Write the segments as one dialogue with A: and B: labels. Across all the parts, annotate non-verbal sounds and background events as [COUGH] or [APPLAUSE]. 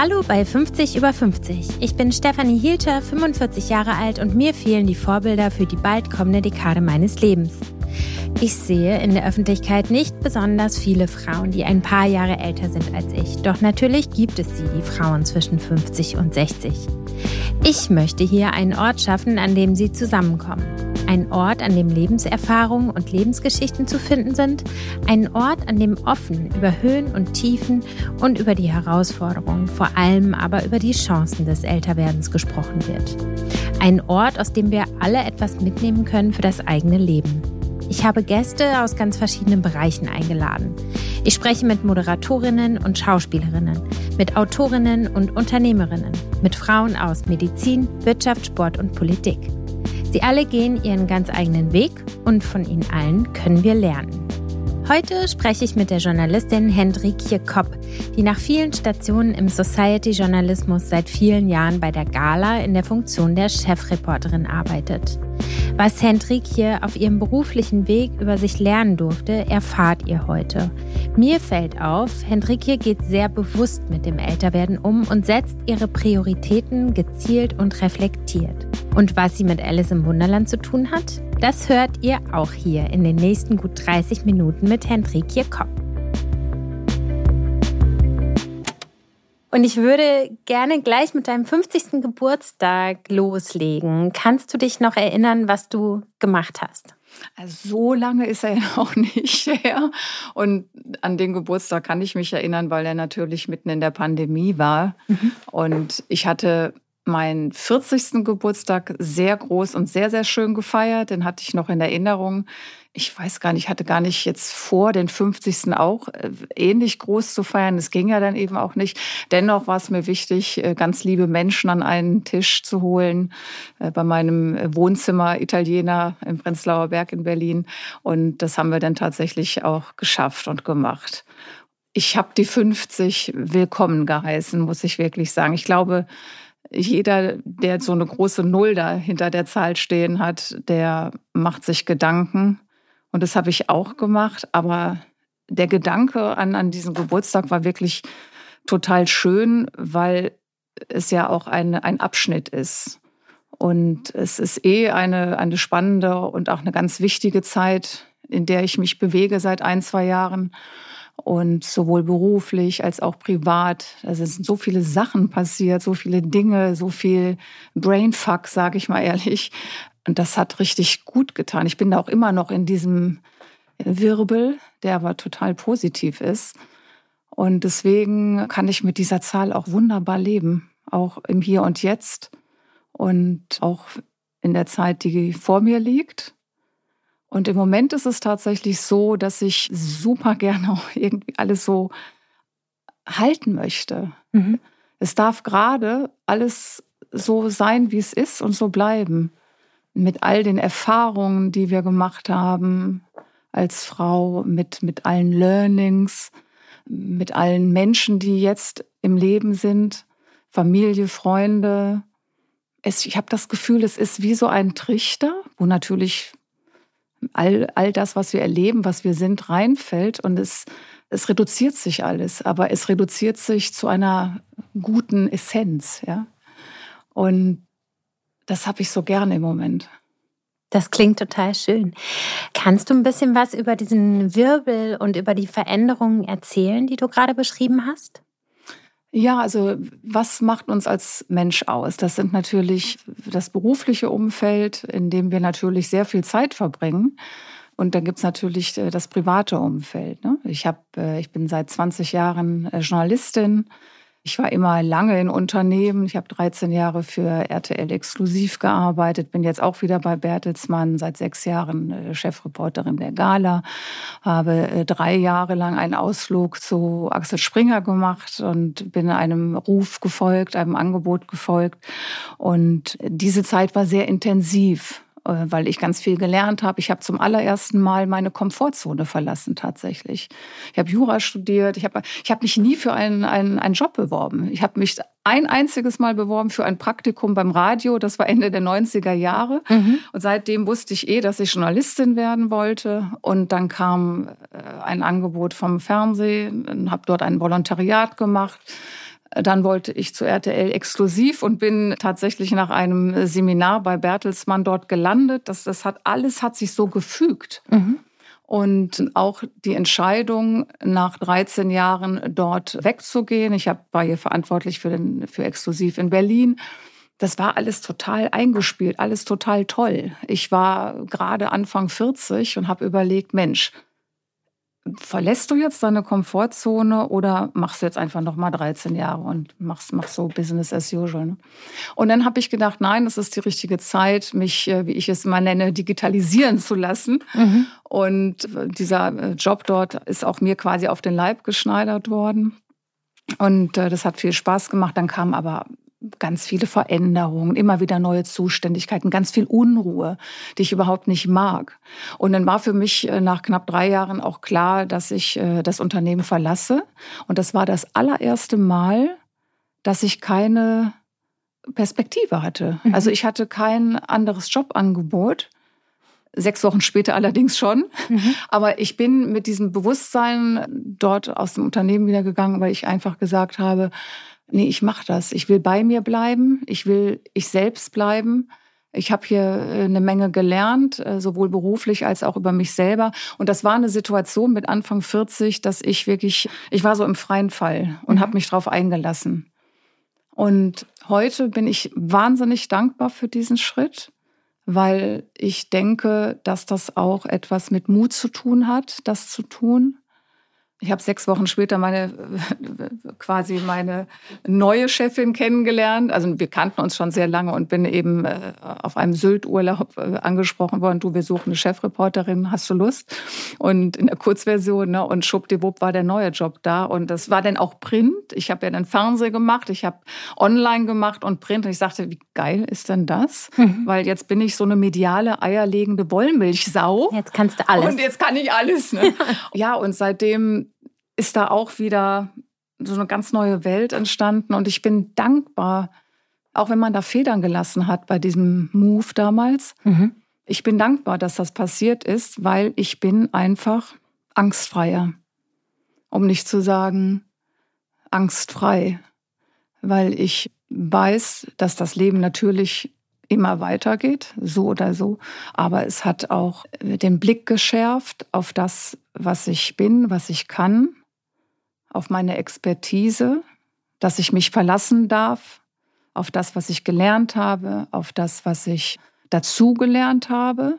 A: Hallo bei 50 über 50. Ich bin Stefanie Hielter, 45 Jahre alt und mir fehlen die Vorbilder für die bald kommende Dekade meines Lebens. Ich sehe in der Öffentlichkeit nicht besonders viele Frauen, die ein paar Jahre älter sind als ich. Doch natürlich gibt es sie, die Frauen zwischen 50 und 60. Ich möchte hier einen Ort schaffen, an dem sie zusammenkommen. Ein Ort, an dem Lebenserfahrungen und Lebensgeschichten zu finden sind. Ein Ort, an dem offen über Höhen und Tiefen und über die Herausforderungen, vor allem aber über die Chancen des Älterwerdens gesprochen wird. Ein Ort, aus dem wir alle etwas mitnehmen können für das eigene Leben. Ich habe Gäste aus ganz verschiedenen Bereichen eingeladen. Ich spreche mit Moderatorinnen und Schauspielerinnen, mit Autorinnen und Unternehmerinnen, mit Frauen aus Medizin, Wirtschaft, Sport und Politik. Sie alle gehen ihren ganz eigenen Weg und von ihnen allen können wir lernen. Heute spreche ich mit der Journalistin Hendrikje Kopp, die nach vielen Stationen im Society-Journalismus seit vielen Jahren bei der Gala in der Funktion der Chefreporterin arbeitet. Was Hendrikje auf ihrem beruflichen Weg über sich lernen durfte, erfahrt ihr heute. Mir fällt auf, Hendrikje geht sehr bewusst mit dem Älterwerden um und setzt ihre Prioritäten gezielt und reflektiert. Und was sie mit Alice im Wunderland zu tun hat, das hört ihr auch hier in den nächsten gut 30 Minuten mit Hendrik Kopp. Und ich würde gerne gleich mit deinem 50. Geburtstag loslegen. Kannst du dich noch erinnern, was du gemacht hast?
B: Also so lange ist er [LAUGHS] ja auch nicht her. Und an den Geburtstag kann ich mich erinnern, weil er natürlich mitten in der Pandemie war. Mhm. Und ich hatte meinen 40. Geburtstag sehr groß und sehr, sehr schön gefeiert. Den hatte ich noch in Erinnerung. Ich weiß gar nicht, ich hatte gar nicht jetzt vor, den 50. auch äh, ähnlich groß zu feiern. Es ging ja dann eben auch nicht. Dennoch war es mir wichtig, äh, ganz liebe Menschen an einen Tisch zu holen, äh, bei meinem Wohnzimmer Italiener im Prenzlauer Berg in Berlin. Und das haben wir dann tatsächlich auch geschafft und gemacht. Ich habe die 50 willkommen geheißen, muss ich wirklich sagen. Ich glaube, jeder, der so eine große Null da hinter der Zahl stehen hat, der macht sich Gedanken. Und das habe ich auch gemacht. Aber der Gedanke an, an diesen Geburtstag war wirklich total schön, weil es ja auch ein, ein Abschnitt ist. Und es ist eh eine, eine spannende und auch eine ganz wichtige Zeit, in der ich mich bewege seit ein, zwei Jahren und sowohl beruflich als auch privat. Also es sind so viele Sachen passiert, so viele Dinge, so viel Brainfuck, sage ich mal ehrlich. Und das hat richtig gut getan. Ich bin da auch immer noch in diesem Wirbel, der aber total positiv ist. Und deswegen kann ich mit dieser Zahl auch wunderbar leben, auch im Hier und Jetzt und auch in der Zeit, die vor mir liegt. Und im Moment ist es tatsächlich so, dass ich super gerne [LAUGHS] auch irgendwie alles so halten möchte. Mhm. Es darf gerade alles so sein, wie es ist und so bleiben. Mit all den Erfahrungen, die wir gemacht haben als Frau, mit, mit allen Learnings, mit allen Menschen, die jetzt im Leben sind, Familie, Freunde. Es, ich habe das Gefühl, es ist wie so ein Trichter, wo natürlich all, all das, was wir erleben, was wir sind, reinfällt und es, es reduziert sich alles, aber es reduziert sich zu einer guten Essenz, ja. Und das habe ich so gerne im Moment.
A: Das klingt total schön. Kannst du ein bisschen was über diesen Wirbel und über die Veränderungen erzählen, die du gerade beschrieben hast?
B: Ja, also was macht uns als Mensch aus? Das sind natürlich das berufliche Umfeld, in dem wir natürlich sehr viel Zeit verbringen. Und dann gibt's natürlich äh, das private Umfeld. Ne? Ich, hab, äh, ich bin seit 20 Jahren äh, Journalistin ich war immer lange in Unternehmen. Ich habe 13 Jahre für RTL exklusiv gearbeitet, bin jetzt auch wieder bei Bertelsmann, seit sechs Jahren äh, Chefreporterin der Gala, habe äh, drei Jahre lang einen Ausflug zu Axel Springer gemacht und bin einem Ruf gefolgt, einem Angebot gefolgt. Und diese Zeit war sehr intensiv. Äh, weil ich ganz viel gelernt habe. Ich habe zum allerersten Mal meine Komfortzone verlassen tatsächlich. Ich habe Jura studiert. Ich habe ich hab mich nie für einen, einen, einen Job beworben. Ich habe mich ein einziges Mal beworben für ein Praktikum beim Radio. Das war Ende der 90er Jahre. Mhm. Und seitdem wusste ich eh, dass ich Journalistin werden wollte. Und dann kam äh, ein Angebot vom Fernsehen, habe dort ein Volontariat gemacht Dann wollte ich zu RTL exklusiv und bin tatsächlich nach einem Seminar bei Bertelsmann dort gelandet. Das, das hat alles hat sich so gefügt. Mhm. Und auch die Entscheidung, nach 13 Jahren dort wegzugehen. Ich hab, war hier verantwortlich für, den, für Exklusiv in Berlin. Das war alles total eingespielt, alles total toll. Ich war gerade Anfang 40 und habe überlegt, Mensch, verlässt du jetzt deine Komfortzone oder machst du jetzt einfach noch mal 13 Jahre und machst, machst so Business as usual? Ne? Und dann habe ich gedacht, nein, es ist die richtige Zeit, mich, äh, wie ich es mal nenne, digitalisieren zu lassen. Mhm. Und äh, dieser äh, Job dort ist auch mir quasi auf den Leib geschneidert worden. Und das hat viel Spaß gemacht. Dann kam aber ganz viele Veränderungen, immer wieder neue Zuständigkeiten, ganz viel Unruhe, die ich überhaupt nicht mag. Und dann war für mich äh, nach knapp drei Jahren auch klar, dass ich äh, das Unternehmen verlasse. Und das war das allererste Mal, dass ich keine Perspektive hatte. Mhm. Also ich hatte kein anderes Jobangebot. Sechs Wochen später allerdings schon. Mhm. Aber ich bin mit diesem Bewusstsein dort aus dem Unternehmen wieder gegangen, weil ich einfach gesagt habe, nee, ich mache das. Ich will bei mir bleiben. Ich will ich selbst bleiben. Ich habe hier äh, eine Menge gelernt, äh, sowohl beruflich als auch über mich selber. Und das war eine Situation mit Anfang 40, dass ich wirklich, ich war so im freien Fall und mhm. habe mich darauf eingelassen. Und heute bin ich wahnsinnig dankbar für diesen Schritt, weil ich denke, dass das auch etwas mit Mut zu tun hat, das zu tun. Ich habe sechs Wochen später meine [LAUGHS] quasi meine neue Chefin kennengelernt. Also wir kannten uns schon sehr lange und bin eben äh, auf einem Sylt-Urlaub äh, angesprochen worden. Du, wir suchen eine Chefreporterin, hast du Lust? Und in der Kurzversion, ne, und schwuppdiwupp war der neue Job da. Und das war dann auch Print. Ich habe ja dann Fernsehen gemacht, ich habe online gemacht und Print. Und ich sagte, wie geil ist denn das? Mhm. Weil jetzt bin ich so eine mediale, eierlegende Wollmilchsau.
A: Jetzt kannst du alles.
B: Und jetzt kann ich alles. Ne? [LAUGHS] ja, und seitdem ist da auch wieder so eine ganz neue Welt entstanden. Und ich bin dankbar, auch wenn man da Federn gelassen hat bei diesem Move damals. Mhm. Ich bin dankbar, dass das passiert ist, weil ich bin einfach angstfreier. Um nicht zu sagen angstfrei. Weil ich weiß, dass das Leben natürlich immer weitergeht, so oder so. Aber es hat auch den Blick geschärft auf das, was ich bin, was ich kann auf meine Expertise, dass ich mich verlassen darf auf das, was ich gelernt habe, auf das, was ich dazugelernt habe,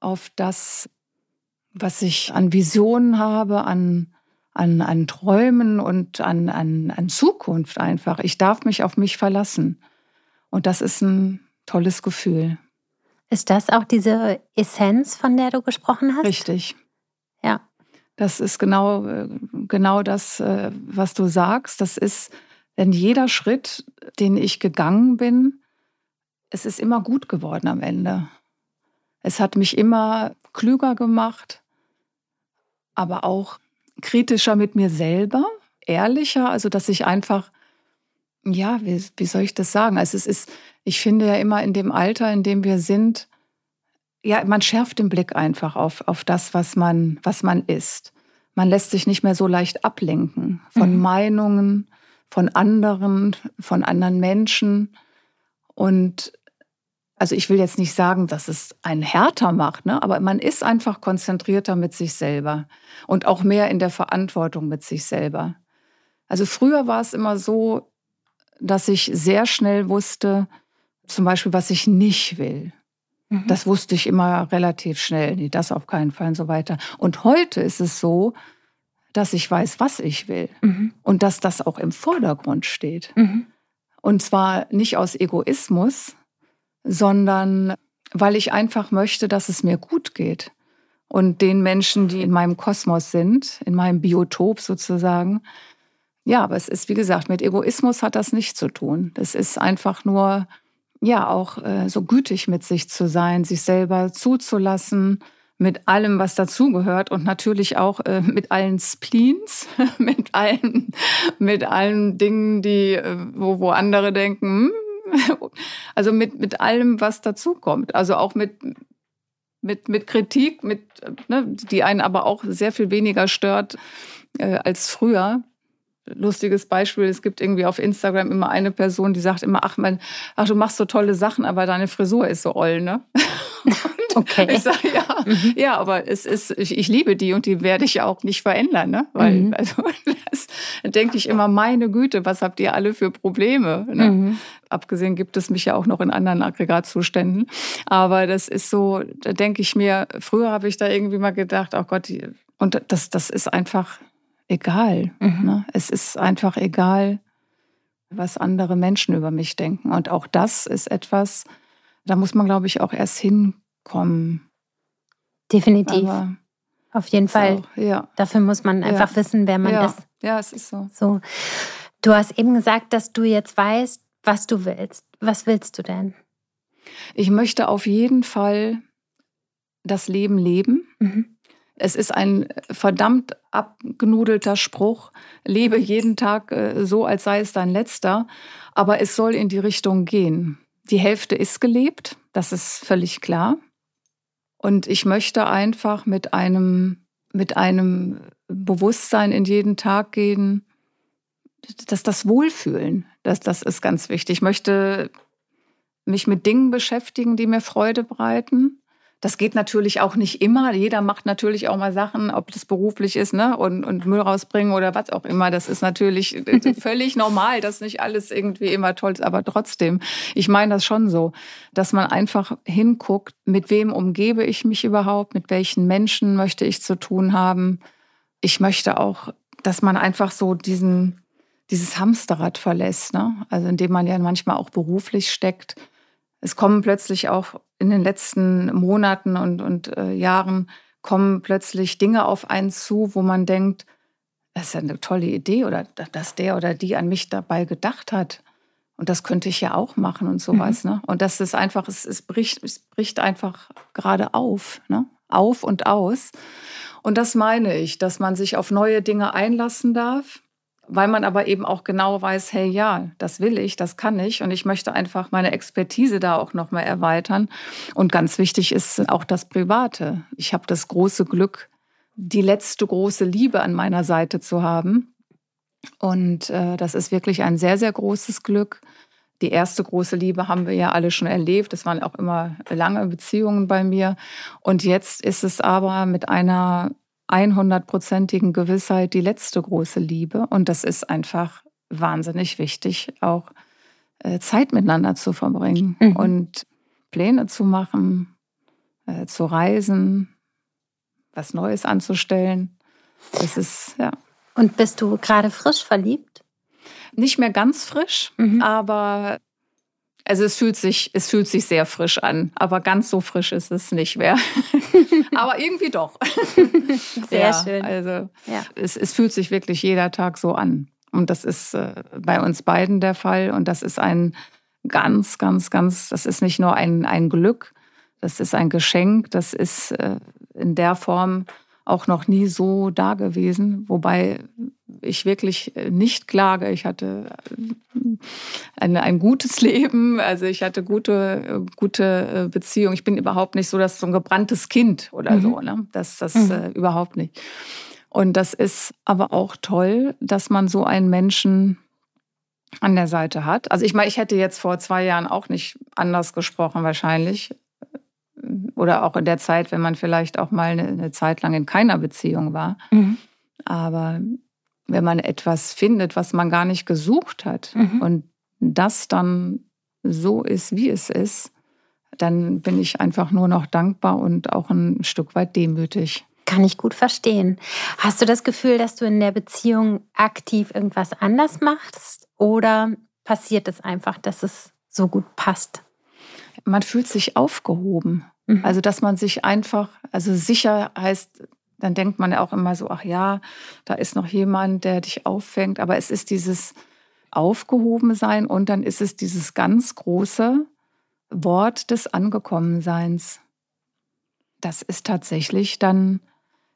B: auf das, was ich an Visionen habe, an, an, an Träumen und an, an, an Zukunft einfach. Ich darf mich auf mich verlassen. Und das ist ein tolles Gefühl.
A: Ist das auch diese Essenz, von der du gesprochen hast?
B: Richtig.
A: Ja.
B: Das ist genau, äh, genau das, äh, was du sagst. Das ist, denn jeder Schritt, den ich gegangen bin, es ist immer gut geworden am Ende. Es hat mich immer klüger gemacht, aber auch kritischer mit mir selber, ehrlicher, also dass ich einfach, ja, wie, wie soll ich das sagen? Also es ist, ich finde ja immer in dem Alter, in dem wir sind, ja, man schärft den Blick einfach auf, auf das, was man, was man ist. Man lässt sich nicht mehr so leicht ablenken von mhm. Meinungen, von anderen, von anderen Menschen. Und also ich will jetzt nicht sagen, dass es einen härter macht, ne? aber man ist einfach konzentrierter mit sich selber und auch mehr in der Verantwortung mit sich selber. Also früher war es immer so, dass ich sehr schnell wusste, zum Beispiel, was ich nicht will. Mhm. Das wusste ich immer relativ schnell, nee, das auf keinen Fall und so weiter. Und heute ist es so, dass ich weiß, was ich will mhm. und dass das auch im Vordergrund steht. Mhm. Und zwar nicht aus Egoismus, sondern weil ich einfach möchte, dass es mir gut geht. Und den Menschen, die in meinem Kosmos sind, in meinem Biotop sozusagen. Ja, aber es ist, wie gesagt, mit Egoismus hat das nicht zu tun. Es ist einfach nur ja auch äh, so gütig mit sich zu sein, sich selber zuzulassen, mit allem, was dazugehört und natürlich auch äh, mit allen Spleens, [LAUGHS] mit allen, mit allen Dingen, die, äh, wo, wo andere denken, hm, [LAUGHS] also mit, mit allem, was dazukommt. Also auch mit, mit, mit Kritik, mit, ne, die einen aber auch sehr viel weniger stört äh, als früher. Lustiges Beispiel. Es gibt irgendwie auf Instagram immer eine Person, die sagt immer, ach, mein, ach, du machst so tolle Sachen, aber deine Frisur ist so oll, ne? [LAUGHS]
A: okay.
B: Ich sage, ja, mhm. ja, aber es ist, ich, ich, liebe die und die werde ich auch nicht verändern, ne? Weil, mhm. also, das denke ich immer, meine Güte, was habt ihr alle für Probleme? Ne? Mhm. Abgesehen gibt es mich ja auch noch in anderen Aggregatzuständen. Aber das ist so, da denke ich mir, früher habe ich da irgendwie mal gedacht, oh Gott, und das, das ist einfach egal. Mhm. Ne? Es ist einfach egal, was andere Menschen über mich denken. Und auch das ist etwas, da muss man, glaube ich, auch erst hinkommen.
A: Definitiv. Aber Auf jeden Fall. Auch, ja. Dafür muss man einfach ja. wissen, wer man
B: ja.
A: ist.
B: Ja, es ist so.
A: so. Du hast eben gesagt, dass du jetzt weißt, was du willst. Was willst du denn?
B: Ich möchte auf jeden Fall das Leben leben. Mhm. Es ist ein verdammt abgenudelter Spruch, lebe jeden Tag äh, so, als sei es dein letzter, aber es soll in die Richtung gehen. Die Hälfte ist gelebt, das ist völlig klar. Und ich möchte einfach mit einem, mit einem Bewusstsein in jeden Tag gehen, dass das Wohlfühlen, das, das ist ganz wichtig. Ich möchte mich mit Dingen beschäftigen, die mir Freude bereiten. Das geht natürlich auch nicht immer. Jeder macht natürlich auch mal Sachen, ob das beruflich ist, ne? Und, und Müll rausbringen oder was auch immer. Das ist natürlich [LAUGHS] völlig normal, dass nicht alles irgendwie immer toll ist. Aber trotzdem, ich meine das schon so, dass man einfach hinguckt, mit wem umgebe ich mich überhaupt, mit welchen Menschen möchte ich zu tun haben. Ich möchte auch, dass man einfach so diesen, dieses Hamsterrad verlässt, ne? Also indem man ja manchmal auch beruflich steckt. Es kommen plötzlich auch in den letzten Monaten und, und äh, Jahren kommen plötzlich Dinge auf einen zu, wo man denkt, das ist ja eine tolle Idee oder dass der oder die an mich dabei gedacht hat. Und das könnte ich ja auch machen und sowas. Mhm. Ne? Und das ist einfach, es, es, bricht, es bricht einfach gerade auf, ne? auf und aus. Und das meine ich, dass man sich auf neue Dinge einlassen darf weil man aber eben auch genau weiß, hey, ja, das will ich, das kann ich und ich möchte einfach meine Expertise da auch noch mal erweitern. Und ganz wichtig ist auch das Private. Ich habe das große Glück, die letzte große Liebe an meiner Seite zu haben. Und äh, das ist wirklich ein sehr, sehr großes Glück. Die erste große Liebe haben wir ja alle schon erlebt. Das waren auch immer lange Beziehungen bei mir. Und jetzt ist es aber mit einer 100-prozentigen Gewissheit die letzte große Liebe. Und das ist einfach wahnsinnig wichtig, auch äh, Zeit miteinander zu verbringen mhm. und Pläne zu machen, äh, zu reisen, was Neues anzustellen. Das ist, ja.
A: Und bist du gerade frisch verliebt?
B: Nicht mehr ganz frisch, mhm. aber also es fühlt sich, es fühlt sich sehr frisch an, aber ganz so frisch ist es nicht mehr. [LAUGHS] aber irgendwie doch. [LAUGHS]
A: Sehr ja, schön.
B: Also ja. es, es fühlt sich wirklich jeder Tag so an. Und das ist äh, bei uns beiden der Fall. Und das ist ein ganz, ganz, ganz, das ist nicht nur ein, ein Glück, das ist ein Geschenk, das ist äh, in der Form auch noch nie so da gewesen, wobei ich wirklich nicht klage. Ich hatte äh, ein, ein gutes [LAUGHS] Leben, also ich hatte gute, gute äh, Beziehung. Ich bin überhaupt nicht so, dass so ein gebranntes Kind oder mhm. so, ne? Das, das mhm. äh, überhaupt nicht. Und das ist aber auch toll, dass man so einen Menschen an der Seite hat. Also ich meine, ich hätte jetzt vor zwei Jahren auch nicht anders gesprochen wahrscheinlich oder auch in der Zeit, wenn man vielleicht auch mal eine, eine Zeit lang in keiner Beziehung war. Mhm. Aber wenn man etwas findet, was man gar nicht gesucht hat mhm. und das dann so ist, wie es ist, dann bin ich einfach nur noch dankbar und auch ein Stück weit demütig.
A: Kann ich gut verstehen. Hast du das Gefühl, dass du in der Beziehung aktiv irgendwas anders machst oder passiert es einfach, dass es so gut passt?
B: Man fühlt sich aufgehoben. Mhm. Also, dass man sich einfach, also sicher heißt, dann denkt man ja auch immer so, ach ja, da ist noch jemand, der dich auffängt. Aber es ist dieses Aufgehobensein und dann ist es dieses ganz große Wort des Angekommenseins. Das ist tatsächlich dann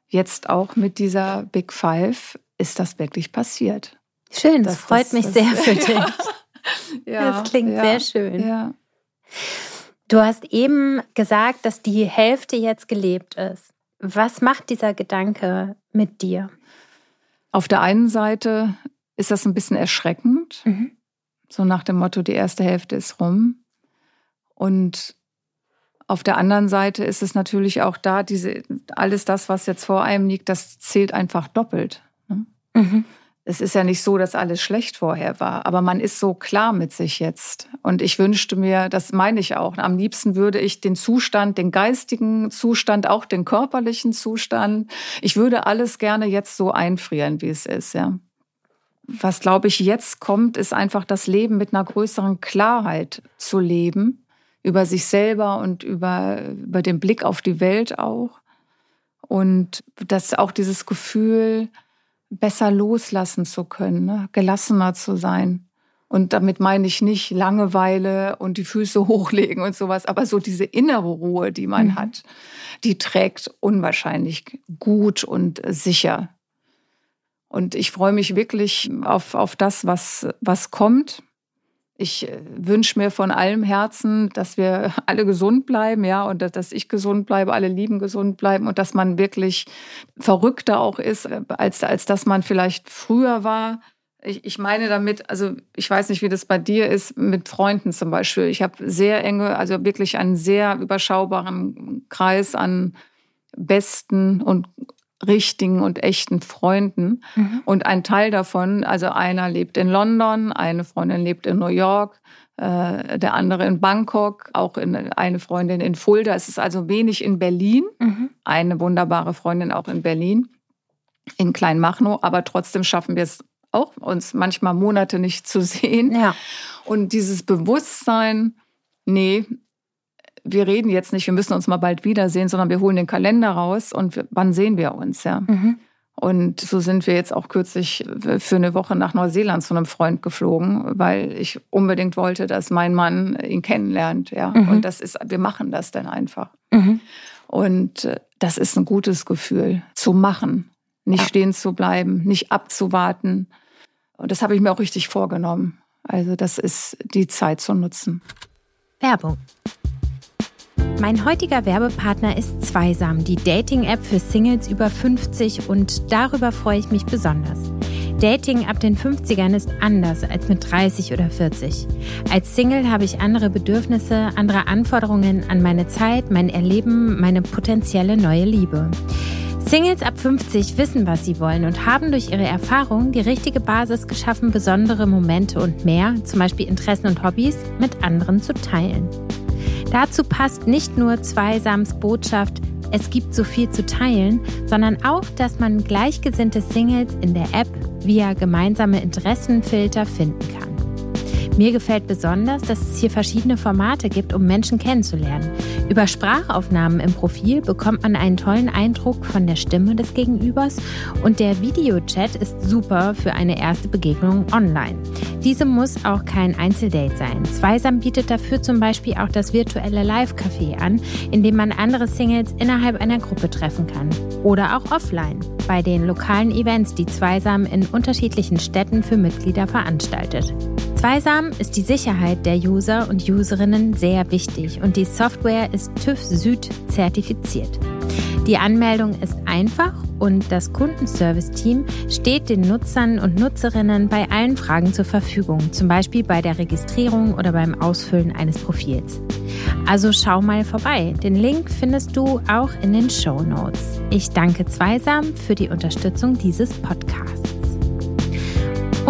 B: jetzt auch mit dieser Big Five ist das wirklich passiert.
A: Schön, das, das freut das, mich das, sehr [LAUGHS] für dich. ja, das klingt ja, sehr schön. Ja. Du hast eben gesagt, dass die Hälfte jetzt gelebt ist. Was macht dieser Gedanke mit dir?
B: Auf der einen Seite ist das ein bisschen erschreckend. Mhm. So nach dem Motto, die erste Hälfte ist rum. Und auf der anderen Seite ist es natürlich auch da, diese, alles das, was jetzt vor einem liegt, das zählt einfach doppelt. Ne? Mhm es ist ja nicht so, dass alles schlecht vorher war, aber man ist so klar mit sich jetzt. Und ich wünschte mir, das meine ich auch, am liebsten würde ich den Zustand, den geistigen Zustand, auch den körperlichen Zustand, ich würde alles gerne jetzt so einfrieren, wie es ist, ja. Was, glaube ich, jetzt kommt, ist einfach das Leben mit einer größeren Klarheit zu leben, über sich selber und über, über den Blick auf die Welt auch. Und dass auch dieses Gefühl, besser loslassen zu können, ne? gelassener zu sein. Und damit meine ich nicht Langeweile und die Füße [LAUGHS] hochlegen und sowas, aber so diese innere Ruhe, die man mhm. hat, die trägt unwahrscheinlich gut und sicher. Und ich freue mich wirklich auf, auf das, was, was kommt. Ich äh, wünsche mir von allem Herzen, dass wir [LAUGHS] alle gesund bleiben, ja, und dass ich gesund bleibe, alle Lieben gesund bleiben und dass man wirklich verrückter auch ist, äh, als, als dass man vielleicht früher war. Ich, ich meine damit, also ich weiß nicht, wie das bei dir ist, mit Freunden zum Beispiel. Ich habe sehr enge, also wirklich einen sehr überschaubaren Kreis an besten und richtigen und echten Freunden. Mhm. Und ein Teil davon, also einer lebt in London, eine Freundin lebt in New York, äh, der andere in Bangkok, auch in, eine Freundin in Fulda. Es ist also wenig in Berlin, mhm. eine wunderbare Freundin auch in Berlin, in Kleinmachnow, aber trotzdem schaffen wir es auch, uns manchmal Monate nicht zu sehen. Ja. Und dieses Bewusstsein, nee, wir reden jetzt nicht, wir müssen uns mal bald wiedersehen, sondern wir holen den Kalender raus und wir, wann sehen wir uns, ja. Mhm. Und so sind wir jetzt auch kürzlich für eine Woche nach Neuseeland zu einem Freund geflogen, weil ich unbedingt wollte, dass mein Mann ihn kennenlernt, ja. Mhm. Und das ist, wir machen das dann einfach. Mhm. Und äh, das ist ein gutes Gefühl, zu machen, nicht ja. stehen zu bleiben, nicht abzuwarten. Und das habe ich mir auch richtig vorgenommen. Also das ist die Zeit zu nutzen.
A: Werbung. Mein heutiger Werbepartner ist Zweisam, die Dating-App für Singles über 50 und darüber freue ich mich besonders. Dating ab den 50ern ist anders als mit 30 oder 40. Als Single habe ich andere Bedürfnisse, andere Anforderungen an meine Zeit, mein Erleben, meine potenzielle neue Liebe. Singles ab 50 wissen, was sie wollen und haben durch ihre Erfahrung die richtige Basis geschaffen, besondere Momente und mehr, zum Beispiel Interessen und Hobbys, mit anderen zu teilen. Dazu passt nicht nur Zweisams Botschaft, es gibt so viel zu teilen, sondern auch, dass man gleichgesinnte Singles in der App via gemeinsame Interessenfilter finden kann. Mir gefällt besonders, dass es hier verschiedene Formate gibt, um Menschen kennenzulernen. Über Sprachaufnahmen im Profil bekommt man einen tollen Eindruck von der Stimme des Gegenübers und der Videochat ist super für eine erste Begegnung online. Diese muss auch kein Einzeldate sein. Zweisam bietet dafür zum Beispiel auch das virtuelle Live-Café an, in dem man andere Singles innerhalb einer Gruppe treffen kann. Oder auch offline, bei den lokalen Events, die Zweisam in unterschiedlichen Städten für Mitglieder veranstaltet. Zweisam ist die Sicherheit der User und Userinnen sehr wichtig und die Software ist TÜV Süd zertifiziert. Die Anmeldung ist einfach und das Kundenservice-Team steht den Nutzern und Nutzerinnen bei allen Fragen zur Verfügung, zum Beispiel bei der Registrierung oder beim Ausfüllen eines Profils. Also schau mal vorbei. Den Link findest du auch in den Show Notes. Ich danke Zweisam für die Unterstützung dieses Podcasts.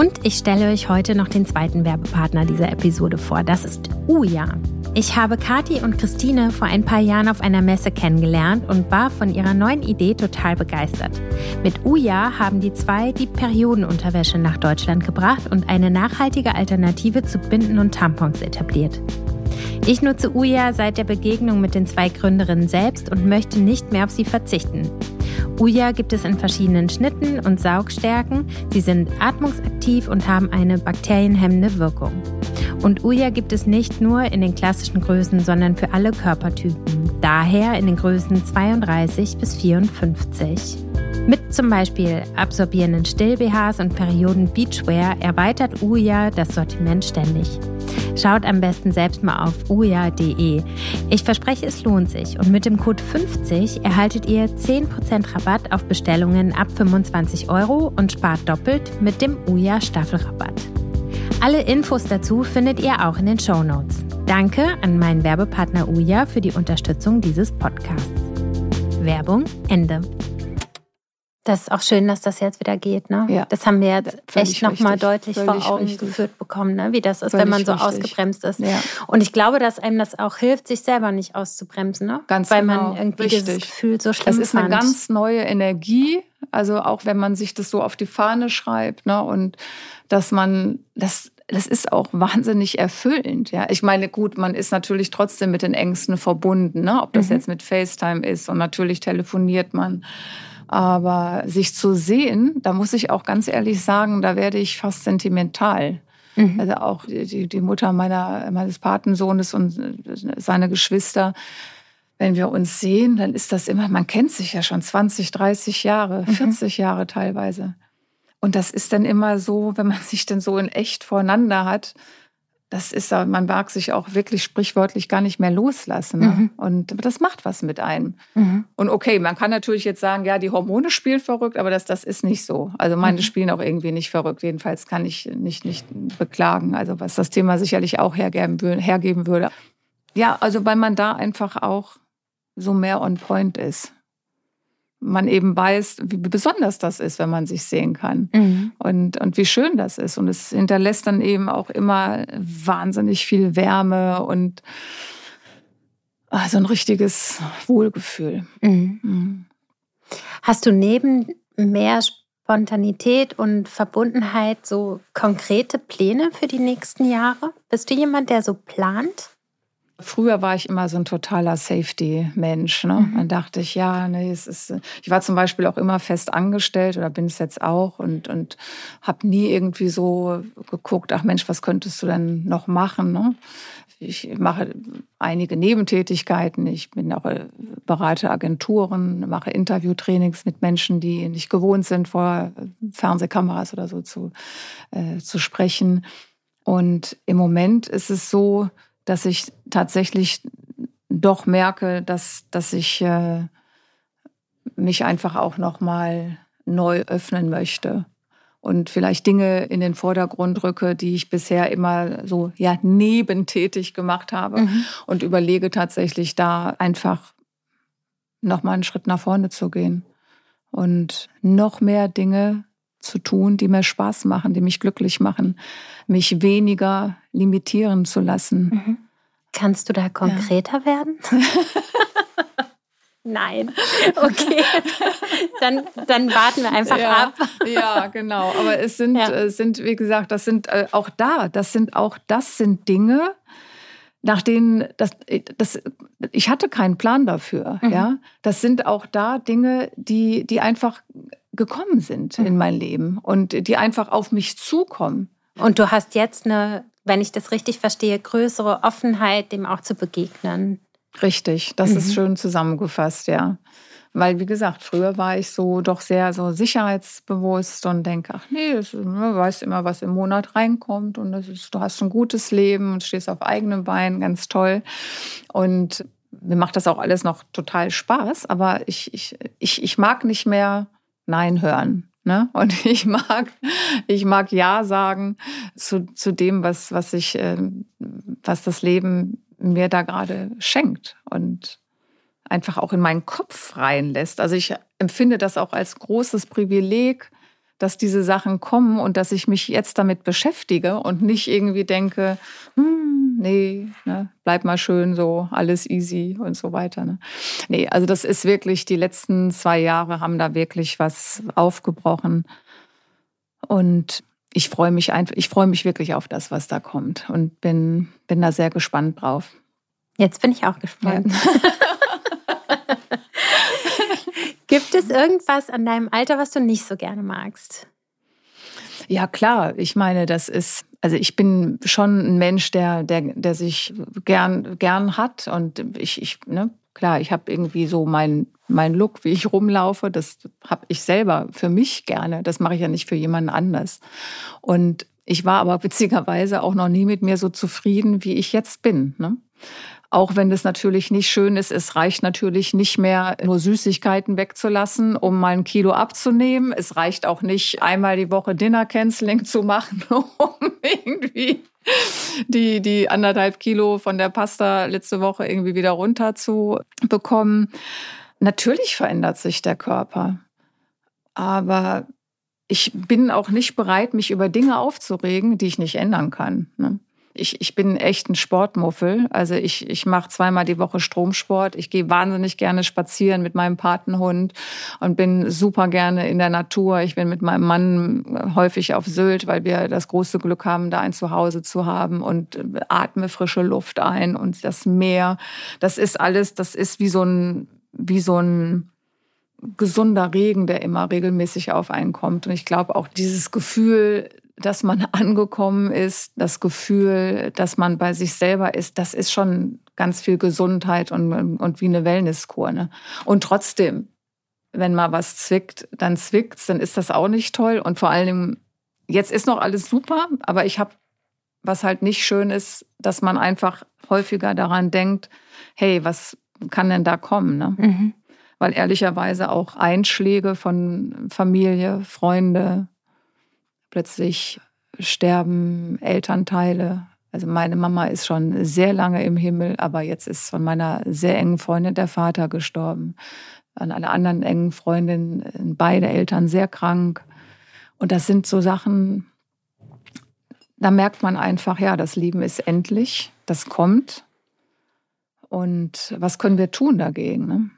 A: Und ich stelle euch heute noch den zweiten Werbepartner dieser Episode vor. Das ist Uja. Ich habe Kati und Christine vor ein paar Jahren auf einer Messe kennengelernt und war von ihrer neuen Idee total begeistert. Mit Uja haben die zwei die Periodenunterwäsche nach Deutschland gebracht und eine nachhaltige Alternative zu Binden und Tampons etabliert. Ich nutze Uja seit der Begegnung mit den zwei Gründerinnen selbst und möchte nicht mehr auf sie verzichten. Uja gibt es in verschiedenen Schnitten und Saugstärken. Sie sind atmungsaktiv und haben eine bakterienhemmende Wirkung. Und Uja gibt es nicht nur in den klassischen Größen, sondern für alle Körpertypen. Daher in den Größen 32 bis 54. Mit zum Beispiel absorbierenden Still-BHs und Perioden Beachwear erweitert Uja das Sortiment ständig. Schaut am besten selbst mal auf uja.de. Ich verspreche, es lohnt sich und mit dem Code 50 erhaltet ihr 10% Rabatt auf Bestellungen ab 25 Euro und spart doppelt mit dem Uja Staffelrabatt. Alle Infos dazu findet ihr auch in den Show Notes. Danke an meinen Werbepartner Uja für die Unterstützung dieses Podcasts. Werbung Ende. Das ist auch schön, dass das jetzt wieder geht. Ne? Ja, das haben wir jetzt echt nochmal deutlich vor Augen richtig. geführt bekommen, ne? wie das ist, völlig wenn man so richtig. ausgebremst ist. Ja. Und ich glaube, dass einem das auch hilft, sich selber nicht auszubremsen. Ne?
B: Ganz
A: Weil
B: genau.
A: man irgendwie richtig. dieses Gefühl so schlimm
B: Das ist
A: fand.
B: eine ganz neue Energie. Also auch wenn man sich das so auf die Fahne schreibt ne? und dass man das das ist auch wahnsinnig erfüllend. Ja, ich meine, gut, man ist natürlich trotzdem mit den Ängsten verbunden, ne? ob das mhm. jetzt mit FaceTime ist und natürlich telefoniert man. Aber sich zu sehen, da muss ich auch ganz ehrlich sagen, da werde ich fast sentimental. Mhm. Also auch die, die Mutter meiner, meines Patensohnes und seine Geschwister, wenn wir uns sehen, dann ist das immer, man kennt sich ja schon 20, 30 Jahre, 40 mhm. Jahre teilweise. Und das ist dann immer so, wenn man [LAUGHS] sich dann so in echt voreinander hat, das ist, man mag sich auch wirklich sprichwörtlich gar nicht mehr loslassen. Ne? Mhm. Und das macht was mit einem. Mhm. Und okay, man kann natürlich jetzt sagen, ja, die Hormone spielen verrückt, aber das, das ist nicht so. Also meine mhm. spielen auch irgendwie nicht verrückt. Jedenfalls kann ich nicht, nicht beklagen. Also was das Thema sicherlich auch hergeben, hergeben würde. Ja, also weil man da einfach auch so mehr on point ist man eben weiß, wie besonders das ist, wenn man sich sehen kann mhm. und, und wie schön das ist. Und es hinterlässt dann eben auch immer wahnsinnig viel Wärme und also ein richtiges Wohlgefühl. Mhm.
A: Mhm. Hast du neben mehr Spontanität und Verbundenheit so konkrete Pläne für die nächsten Jahre? Bist du jemand, der so plant?
B: Früher war ich immer so ein totaler Safety-Mensch. Ne? Mhm. Dann dachte ich, ja, nee, es ist. Ich war zum Beispiel auch immer fest angestellt oder bin es jetzt auch und, und habe nie irgendwie so geguckt, ach Mensch, was könntest du denn noch machen? Ne? Ich mache einige Nebentätigkeiten. Ich bin auch äh, berate Agenturen, mache Interviewtrainings mit Menschen, die nicht gewohnt sind, vor Fernsehkameras oder so zu, äh, zu sprechen. Und im Moment ist es so, dass ich tatsächlich doch merke, dass, dass ich äh, mich einfach auch nochmal neu öffnen möchte und vielleicht Dinge in den Vordergrund rücke, die ich bisher immer so ja nebentätig gemacht habe mhm. und überlege tatsächlich da einfach nochmal einen Schritt nach vorne zu gehen und noch mehr Dinge zu tun, die mir Spaß machen, die mich glücklich machen, mich weniger limitieren zu lassen. Mhm.
A: Kannst du da konkreter ja. werden? [LAUGHS] Nein. Okay. Dann, dann warten wir einfach
B: ja,
A: ab.
B: Ja, genau. Aber es sind, ja. äh, sind, wie gesagt, das sind äh, auch da, das sind auch, das sind Dinge, nach denen, das, das, ich hatte keinen Plan dafür. Mhm. Ja, das sind auch da Dinge, die, die einfach gekommen sind mhm. in mein Leben und die einfach auf mich zukommen.
A: Und du hast jetzt eine, wenn ich das richtig verstehe, größere Offenheit, dem auch zu begegnen.
B: Richtig, das mhm. ist schön zusammengefasst, ja. Weil, wie gesagt, früher war ich so doch sehr so sicherheitsbewusst und denke, ach nee, du ne, weißt immer, was im Monat reinkommt und ist, du hast ein gutes Leben und stehst auf eigenen Beinen, ganz toll. Und mir macht das auch alles noch total Spaß, aber ich, ich, ich, ich mag nicht mehr Nein hören. Ne? [LAUGHS] Und ich mag, ich mag Ja sagen zu, zu dem, was, was ich, äh, was das Leben mir da gerade schenkt und einfach auch in meinen Kopf reinlässt. Also ich empfinde das auch als großes Privileg, dass diese Sachen kommen und dass ich mich jetzt damit beschäftige und nicht irgendwie denke, hm, nee, ne, bleib mal schön so, alles easy und so weiter. Ne? Nee, also das ist wirklich, die letzten zwei Jahre haben da wirklich was aufgebrochen. Und ich freue mich einfach, ich freue mich wirklich auf das, was da kommt und bin, bin da sehr gespannt drauf.
A: Jetzt bin ich auch gespannt. Ja. [LAUGHS] Gibt es irgendwas an deinem Alter, was du nicht so gerne magst?
B: Ja, klar. Ich meine, das ist, also ich bin schon ein Mensch, der, der, der sich gern, gern hat. Und ich, ich ne, klar, ich habe irgendwie so meinen mein Look, wie ich rumlaufe, das habe ich selber für mich gerne. Das mache ich ja nicht für jemanden anders. Und Ich war aber [LAUGHS] witzigerweise auch noch nie mit mir so zufrieden, wie ich jetzt bin. Ne? Auch wenn es natürlich nicht schön ist, es reicht natürlich nicht mehr, nur Süßigkeiten wegzulassen, um mal ein Kilo abzunehmen. Es reicht auch nicht, einmal die Woche Dinner Canceling zu machen, [LAUGHS] um irgendwie die, die anderthalb Kilo von der Pasta letzte Woche irgendwie wieder runter zu bekommen. Natürlich verändert sich der Körper. Aber ich bin auch nicht bereit, mich über Dinge aufzuregen, die ich nicht ändern kann. Ne? Ich, ich bin echt ein Sportmuffel. Also ich, ich mache zweimal die Woche Stromsport. Ich gehe wahnsinnig gerne spazieren mit meinem Patenhund und bin super gerne in der Natur. Ich bin mit meinem Mann häufig auf Sylt, weil wir das große Glück haben, da ein Zuhause zu haben und atme frische Luft ein und das Meer. Das ist alles, das ist wie so ein, wie so ein gesunder Regen, der immer regelmäßig auf einen kommt. Und ich glaube auch dieses Gefühl, dass man angekommen ist, das Gefühl, dass man bei sich selber ist, das ist schon ganz viel Gesundheit und, und wie eine Wellnesskur. Ne? Und trotzdem, wenn mal was zwickt, dann zwickt's, dann ist das auch nicht toll. Und vor allem, jetzt ist noch alles super, aber ich habe, was halt nicht schön ist, dass man einfach häufiger daran denkt, hey, was kann denn da kommen? Ne? Mhm. Weil ehrlicherweise auch Einschläge von Familie, Freunde, plötzlich sterben Elternteile. Also meine Mama ist schon sehr lange im Himmel, aber jetzt ist von meiner sehr engen Freundin der Vater gestorben. An einer anderen engen Freundin beide Eltern sehr krank. Und das sind so Sachen, da merkt man einfach, ja, das Leben ist endlich, das kommt. Und was können wir tun dagegen? Ne?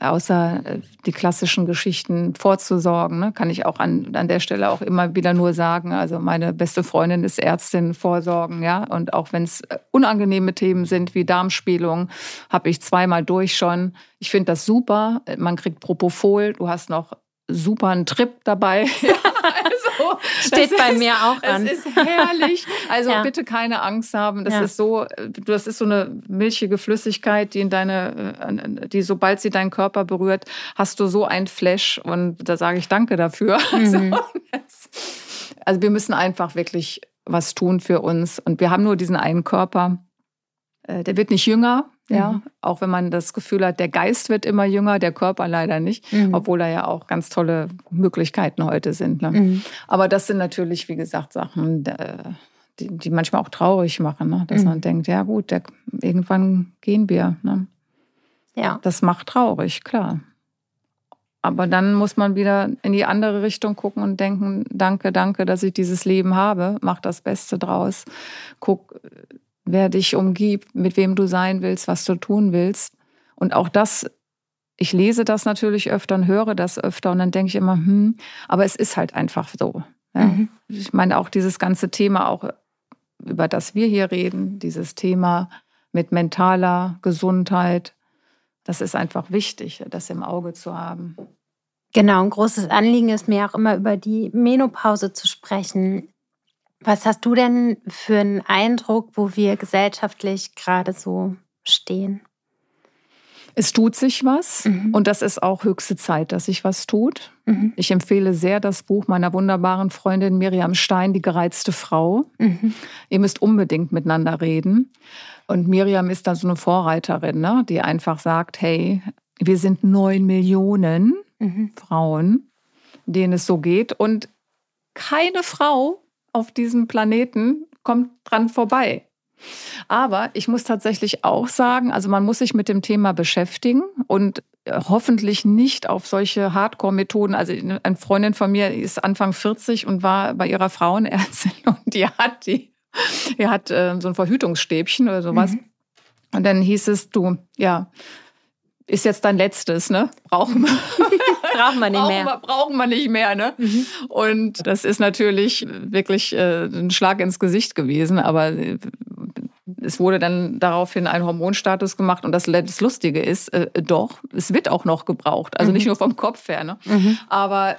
B: Außer äh, die klassischen Geschichten vorzusorgen, ne, kann ich auch an, an der Stelle auch immer wieder nur sagen. Also meine beste Freundin ist Ärztin, vorsorgen, ja. Und auch wenn es äh, unangenehme Themen sind wie Darmspielung, habe ich zweimal durch schon. Ich finde das super. Man kriegt Propofol, du hast noch super einen Trip dabei. [LAUGHS] [LAUGHS]
A: also, [LAUGHS] Steht bei ist, mir auch an.
B: Es ist herrlich. Also ja. bitte keine Angst haben. Das ja. ist so, das ist so eine milchige Flüssigkeit, die in deine, äh, die sobald sie deinen Körper berührt, hast du so ein Flash und da sage ich Danke dafür. Mhm. Also, also wir müssen einfach wirklich was tun für uns und wir haben nur diesen einen Körper. Äh, der wird nicht jünger, ja, mhm. auch wenn man das Gefühl hat, der Geist wird immer jünger, der Körper leider nicht, mhm. obwohl da ja auch ganz tolle Möglichkeiten heute sind. Ne? Mhm. Aber das sind natürlich, wie gesagt, Sachen, die, die manchmal auch traurig machen, ne? dass mhm. man denkt, ja gut, der, irgendwann gehen wir. Ne? Ja. Das macht traurig, klar. Aber dann muss man wieder in die andere Richtung gucken und denken, danke, danke, dass ich dieses Leben habe, mach das Beste draus. Guck, wer dich umgibt, mit wem du sein willst, was du tun willst. Und auch das, ich lese das natürlich öfter und höre das öfter und dann denke ich immer, hm, aber es ist halt einfach so. Ja. Mhm. Ich meine auch dieses ganze Thema, auch über das wir hier reden, dieses Thema mit mentaler Gesundheit, das ist einfach wichtig, das im Auge zu haben.
A: Genau, ein großes Anliegen ist mir auch immer über die Menopause zu sprechen. Was hast du denn für einen Eindruck, wo wir gesellschaftlich gerade so stehen?
B: Es tut sich was mhm. und das ist auch höchste Zeit, dass sich was tut. Mhm. Ich empfehle sehr das Buch meiner wunderbaren Freundin Miriam Stein, Die gereizte Frau. Mhm. Ihr müsst unbedingt miteinander reden. Und Miriam ist dann so eine Vorreiterin, ne? die einfach sagt, hey, wir sind neun Millionen mhm. Frauen, denen es so geht. Und keine Frau auf diesem Planeten kommt dran vorbei. Aber ich muss tatsächlich auch sagen, also man muss sich mit dem Thema beschäftigen und äh, hoffentlich nicht auf solche Hardcore-Methoden. Also eine Freundin von mir ist Anfang 40 und war bei ihrer Frauenärztin [LAUGHS] und die hat die, die hat äh, so ein Verhütungsstäbchen oder sowas. Mhm. Und dann hieß es, du, ja, ist jetzt dein letztes, ne? Brauchen wir. [LAUGHS]
A: brauchen wir nicht mehr.
B: Brauchen wir, brauchen wir nicht mehr, ne? Mhm. Und das ist natürlich wirklich äh, ein Schlag ins Gesicht gewesen, aber äh, es wurde dann daraufhin ein Hormonstatus gemacht und das, das Lustige ist, äh, doch, es wird auch noch gebraucht. Also mhm. nicht nur vom Kopf her, ne? Mhm. Aber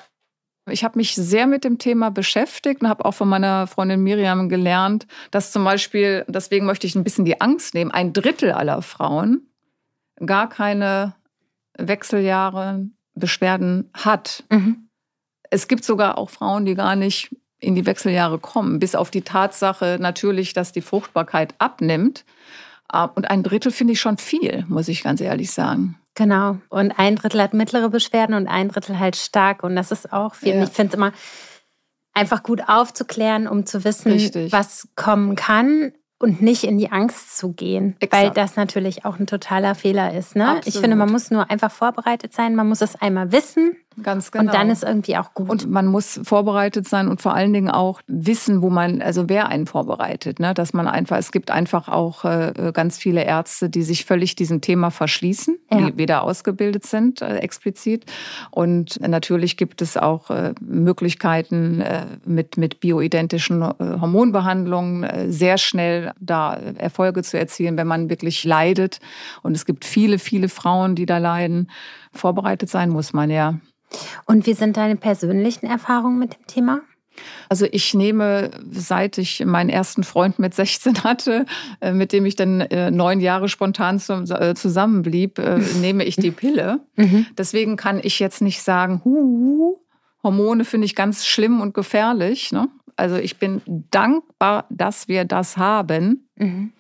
B: ich habe mich sehr mit dem Thema beschäftigt und habe auch von meiner Freundin Miriam gelernt, dass zum Beispiel, deswegen möchte ich ein bisschen die Angst nehmen, ein Drittel aller Frauen gar keine Wechseljahre Beschwerden hat. Mhm. Es gibt sogar auch Frauen, die gar nicht in die Wechseljahre kommen, bis auf die Tatsache natürlich, dass die Fruchtbarkeit abnimmt. Ah, und ein Drittel finde ich schon viel, muss ich ganz ehrlich sagen.
A: Genau. Und ein Drittel hat mittlere Beschwerden und ein Drittel halt stark. Und das ist auch viel. Ja. Ich finde es immer einfach gut aufzuklären, um zu wissen, Richtig. was kommen kann und nicht in die Angst zu gehen, Exakt. weil das natürlich auch ein totaler Fehler ist. Ne? Ich finde, man muss nur einfach vorbereitet sein, man muss es einmal wissen
B: Ganz genau.
A: Und dann ist irgendwie auch gut.
B: Und man muss vorbereitet sein und vor allen Dingen auch wissen, wo man, also wer einen vorbereitet. Ne? Dass man einfach, es gibt einfach auch äh, ganz viele Ärzte, die sich völlig diesem Thema verschließen, ja. die weder ausgebildet sind, äh, explizit. Und natürlich gibt es auch äh, Möglichkeiten äh, mit, mit bioidentischen äh, Hormonbehandlungen äh, sehr schnell da Erfolge zu erzielen, wenn man wirklich leidet. Und es gibt viele, viele Frauen, die da leiden. Vorbereitet sein muss man ja.
A: Und wie sind deine persönlichen Erfahrungen mit dem Thema?
B: Also ich nehme, seit ich meinen ersten Freund mit 16 hatte, äh, mit dem ich dann äh, neun Jahre spontan äh, zusammenblieb, [LAUGHS] nehme ich die Pille. Mhm. Deswegen kann ich jetzt nicht sagen, hu, Hormone finde ich ganz schlimm und gefährlich. Ne? Also ich bin dankbar, dass wir das haben. Mhm.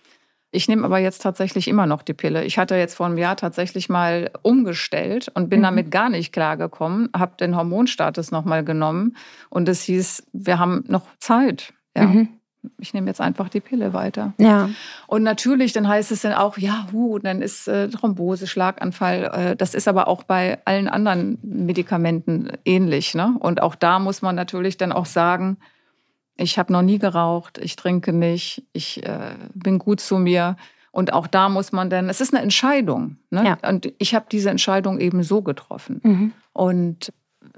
B: Ich nehme aber jetzt tatsächlich immer noch die Pille. Ich hatte jetzt vor einem Jahr tatsächlich mal umgestellt und bin mhm. damit gar nicht klargekommen, habe den Hormonstatus nochmal genommen und es hieß, wir haben noch Zeit. Ja. Mhm. Ich nehme jetzt einfach die Pille weiter.
A: Ja.
B: Und natürlich, dann heißt es dann auch, ja, hu, dann ist äh, Thrombose, Schlaganfall. Äh, das ist aber auch bei allen anderen Medikamenten ähnlich. Ne? Und auch da muss man natürlich dann auch sagen, ich habe noch nie geraucht, ich trinke nicht, ich äh, bin gut zu mir. Und auch da muss man dann, es ist eine Entscheidung. Ne? Ja. Und ich habe diese Entscheidung eben so getroffen. Mhm. Und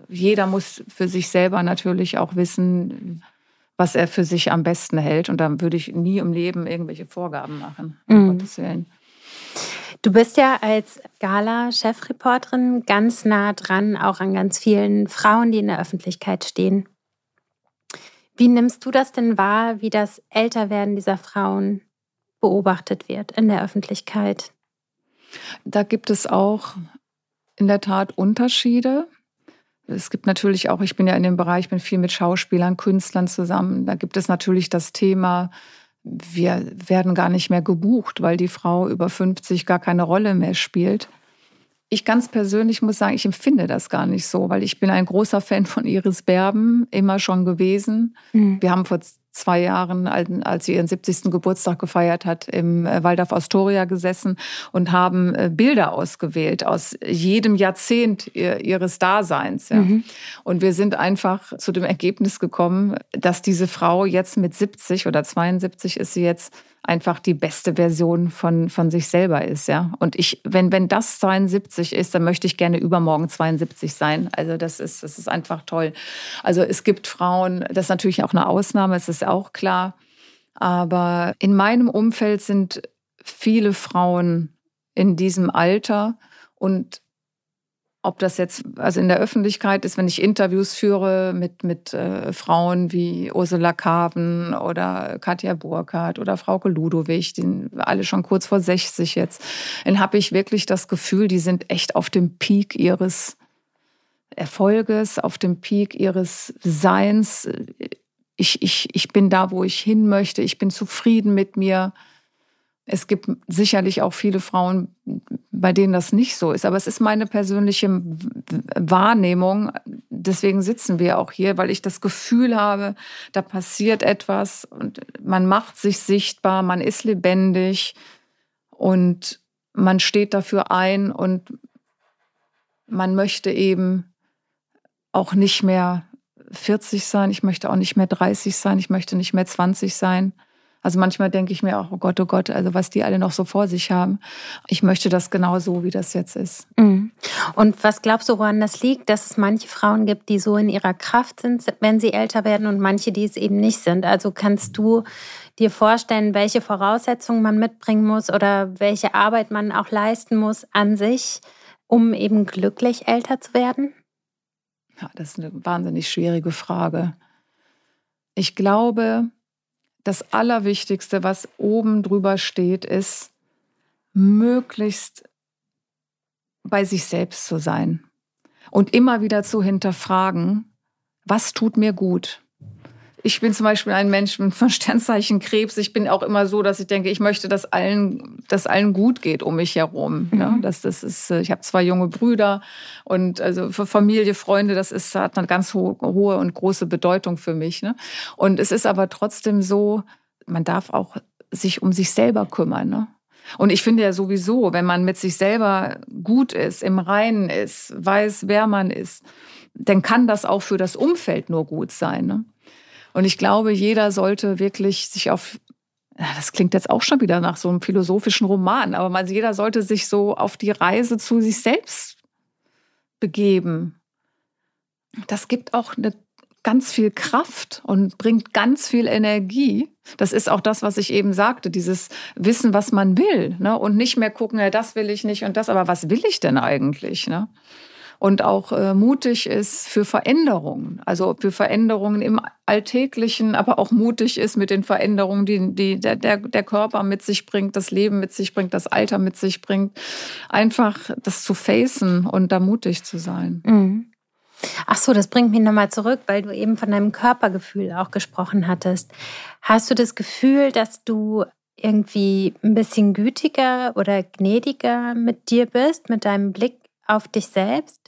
B: jeder muss für sich selber natürlich auch wissen, was er für sich am besten hält. Und da würde ich nie im Leben irgendwelche Vorgaben machen, um mhm. Gottes Willen.
A: Du bist ja als Gala-Chefreporterin ganz nah dran, auch an ganz vielen Frauen, die in der Öffentlichkeit stehen. Wie nimmst du das denn wahr, wie das Älterwerden dieser Frauen beobachtet wird in der Öffentlichkeit?
B: Da gibt es auch in der Tat Unterschiede. Es gibt natürlich auch, ich bin ja in dem Bereich, ich bin viel mit Schauspielern, Künstlern zusammen. Da gibt es natürlich das Thema, wir werden gar nicht mehr gebucht, weil die Frau über 50 gar keine Rolle mehr spielt. Ich ganz persönlich muss sagen, ich empfinde das gar nicht so, weil ich bin ein großer Fan von Iris Berben, immer schon gewesen. Mhm. Wir haben vor zwei Jahren, als sie ihren 70. Geburtstag gefeiert hat, im äh, Waldorf Astoria gesessen und haben äh, Bilder ausgewählt aus jedem Jahrzehnt ihres Daseins. Ja. Mhm. Und wir sind einfach zu dem Ergebnis gekommen, dass diese Frau jetzt mit 70 oder 72 ist sie jetzt einfach die beste Version von, von sich selber ist, ja. Und ich, wenn, wenn das 72 ist, dann möchte ich gerne übermorgen 72 sein. Also das ist, das ist einfach toll. Also es gibt Frauen, das ist natürlich auch eine Ausnahme, es ist auch klar. Aber in meinem Umfeld sind viele Frauen in diesem Alter und ob das jetzt also in der Öffentlichkeit ist, wenn ich Interviews führe mit, mit äh, Frauen wie Ursula Karven oder Katja Burkhardt oder Frauke Ludowig, die sind alle schon kurz vor 60 jetzt, dann habe ich wirklich das Gefühl, die sind echt auf dem Peak ihres Erfolges, auf dem Peak ihres Seins. Ich, ich, ich bin da, wo ich hin möchte, ich bin zufrieden mit mir. Es gibt sicherlich auch viele Frauen, bei denen das nicht so ist. Aber es ist meine persönliche Wahrnehmung. Deswegen sitzen wir auch hier, weil ich das Gefühl habe, da passiert etwas und man macht sich sichtbar, man ist lebendig und man steht dafür ein und man möchte eben auch nicht mehr 40 sein, ich möchte auch nicht mehr 30 sein, ich möchte nicht mehr 20 sein. Also manchmal denke ich mir auch, oh Gott, oh Gott, also was die alle noch so vor sich haben. Ich möchte das genau so, wie das jetzt ist.
A: Mhm. Und was glaubst du, woran das liegt, dass es manche Frauen gibt, die so in ihrer Kraft sind, wenn sie älter werden und manche, die es eben nicht sind? Also kannst du dir vorstellen, welche Voraussetzungen man mitbringen muss oder welche Arbeit man auch leisten muss an sich, um eben glücklich älter zu werden?
B: Ja, das ist eine wahnsinnig schwierige Frage. Ich glaube, das Allerwichtigste, was oben drüber steht, ist, möglichst bei sich selbst zu sein und immer wieder zu hinterfragen, was tut mir gut? Ich bin zum Beispiel ein Mensch mit Sternzeichen Krebs. Ich bin auch immer so, dass ich denke, ich möchte, dass allen, dass allen gut geht um mich herum. Mhm. Ja, das, das ist, äh, ich habe zwei junge Brüder und also für Familie, Freunde, das ist, hat eine ganz hohe, hohe und große Bedeutung für mich. Ne? Und es ist aber trotzdem so, man darf auch sich um sich selber kümmern. Ne? Und ich finde ja sowieso, wenn man mit sich selber gut ist, im Reinen ist, weiß, wer man ist, dann kann das auch für das Umfeld nur gut sein. Ne? Und ich glaube, jeder sollte wirklich sich auf, das klingt jetzt auch schon wieder nach so einem philosophischen Roman, aber man, jeder sollte sich so auf die Reise zu sich selbst begeben. Das gibt auch eine ganz viel Kraft und bringt ganz viel Energie. Das ist auch das, was ich eben sagte, dieses Wissen, was man will. Ne? Und nicht mehr gucken, ja, das will ich nicht und das, aber was will ich denn eigentlich? Ne? Und auch äh, mutig ist für Veränderungen, also für Veränderungen im Alltäglichen, aber auch mutig ist mit den Veränderungen, die, die der, der, der Körper mit sich bringt, das Leben mit sich bringt, das Alter mit sich bringt. Einfach das zu facen und da mutig zu sein.
A: Mhm. Ach so, das bringt mich nochmal zurück, weil du eben von deinem Körpergefühl auch gesprochen hattest. Hast du das Gefühl, dass du irgendwie ein bisschen gütiger oder gnädiger mit dir bist, mit deinem Blick auf dich selbst?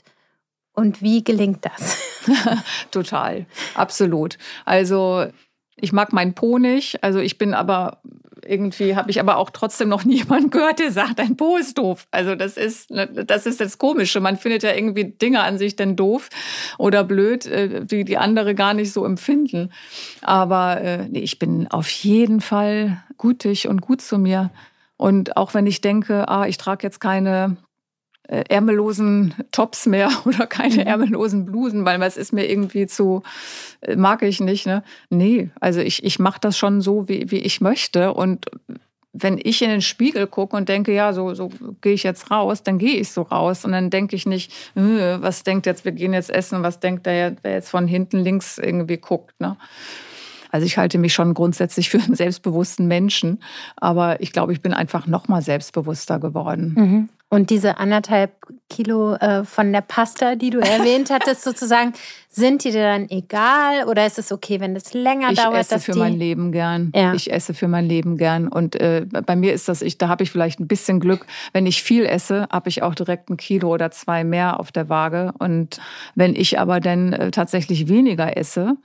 A: Und wie gelingt das? [LAUGHS]
B: Total, absolut. Also ich mag meinen Po nicht. Also ich bin aber irgendwie habe ich aber auch trotzdem noch [LAUGHS] niemanden gehört, der sagt, dein Po ist doof. Also das ist, das ist das Komische. Man findet ja irgendwie Dinge an sich denn doof oder blöd, äh, die die andere gar nicht so empfinden. Aber äh, nee, ich bin auf jeden Fall gutig und gut zu mir. Und auch wenn ich denke, ah, ich trage jetzt keine äh, ärmellosen Tops mehr [LAUGHS] oder keine mhm. ärmellosen Blusen, weil es ist mir irgendwie zu, äh, mag ich nicht. Ne? Nee, also ich, ich mache das schon so, wie, wie ich möchte. Und wenn ich in den Spiegel gucke und denke, ja, so, so gehe ich jetzt raus, dann gehe ich so raus. Und dann denke ich nicht, äh, was denkt jetzt, wir gehen jetzt essen, was denkt der, wer jetzt von hinten links irgendwie guckt. Ne? Also ich halte mich schon grundsätzlich für einen selbstbewussten Menschen, aber ich glaube, ich bin einfach noch mal selbstbewusster geworden.
A: Mhm. Und diese anderthalb Kilo äh, von der Pasta, die du erwähnt hattest, [LAUGHS] sozusagen, sind die dir dann egal oder ist es okay, wenn es länger
B: ich
A: dauert?
B: Ich esse für mein Leben gern. Ja. Ich esse für mein Leben gern. Und äh, bei mir ist das, ich, da habe ich vielleicht ein bisschen Glück. Wenn ich viel esse, habe ich auch direkt ein Kilo oder zwei mehr auf der Waage. Und wenn ich aber dann äh, tatsächlich weniger esse,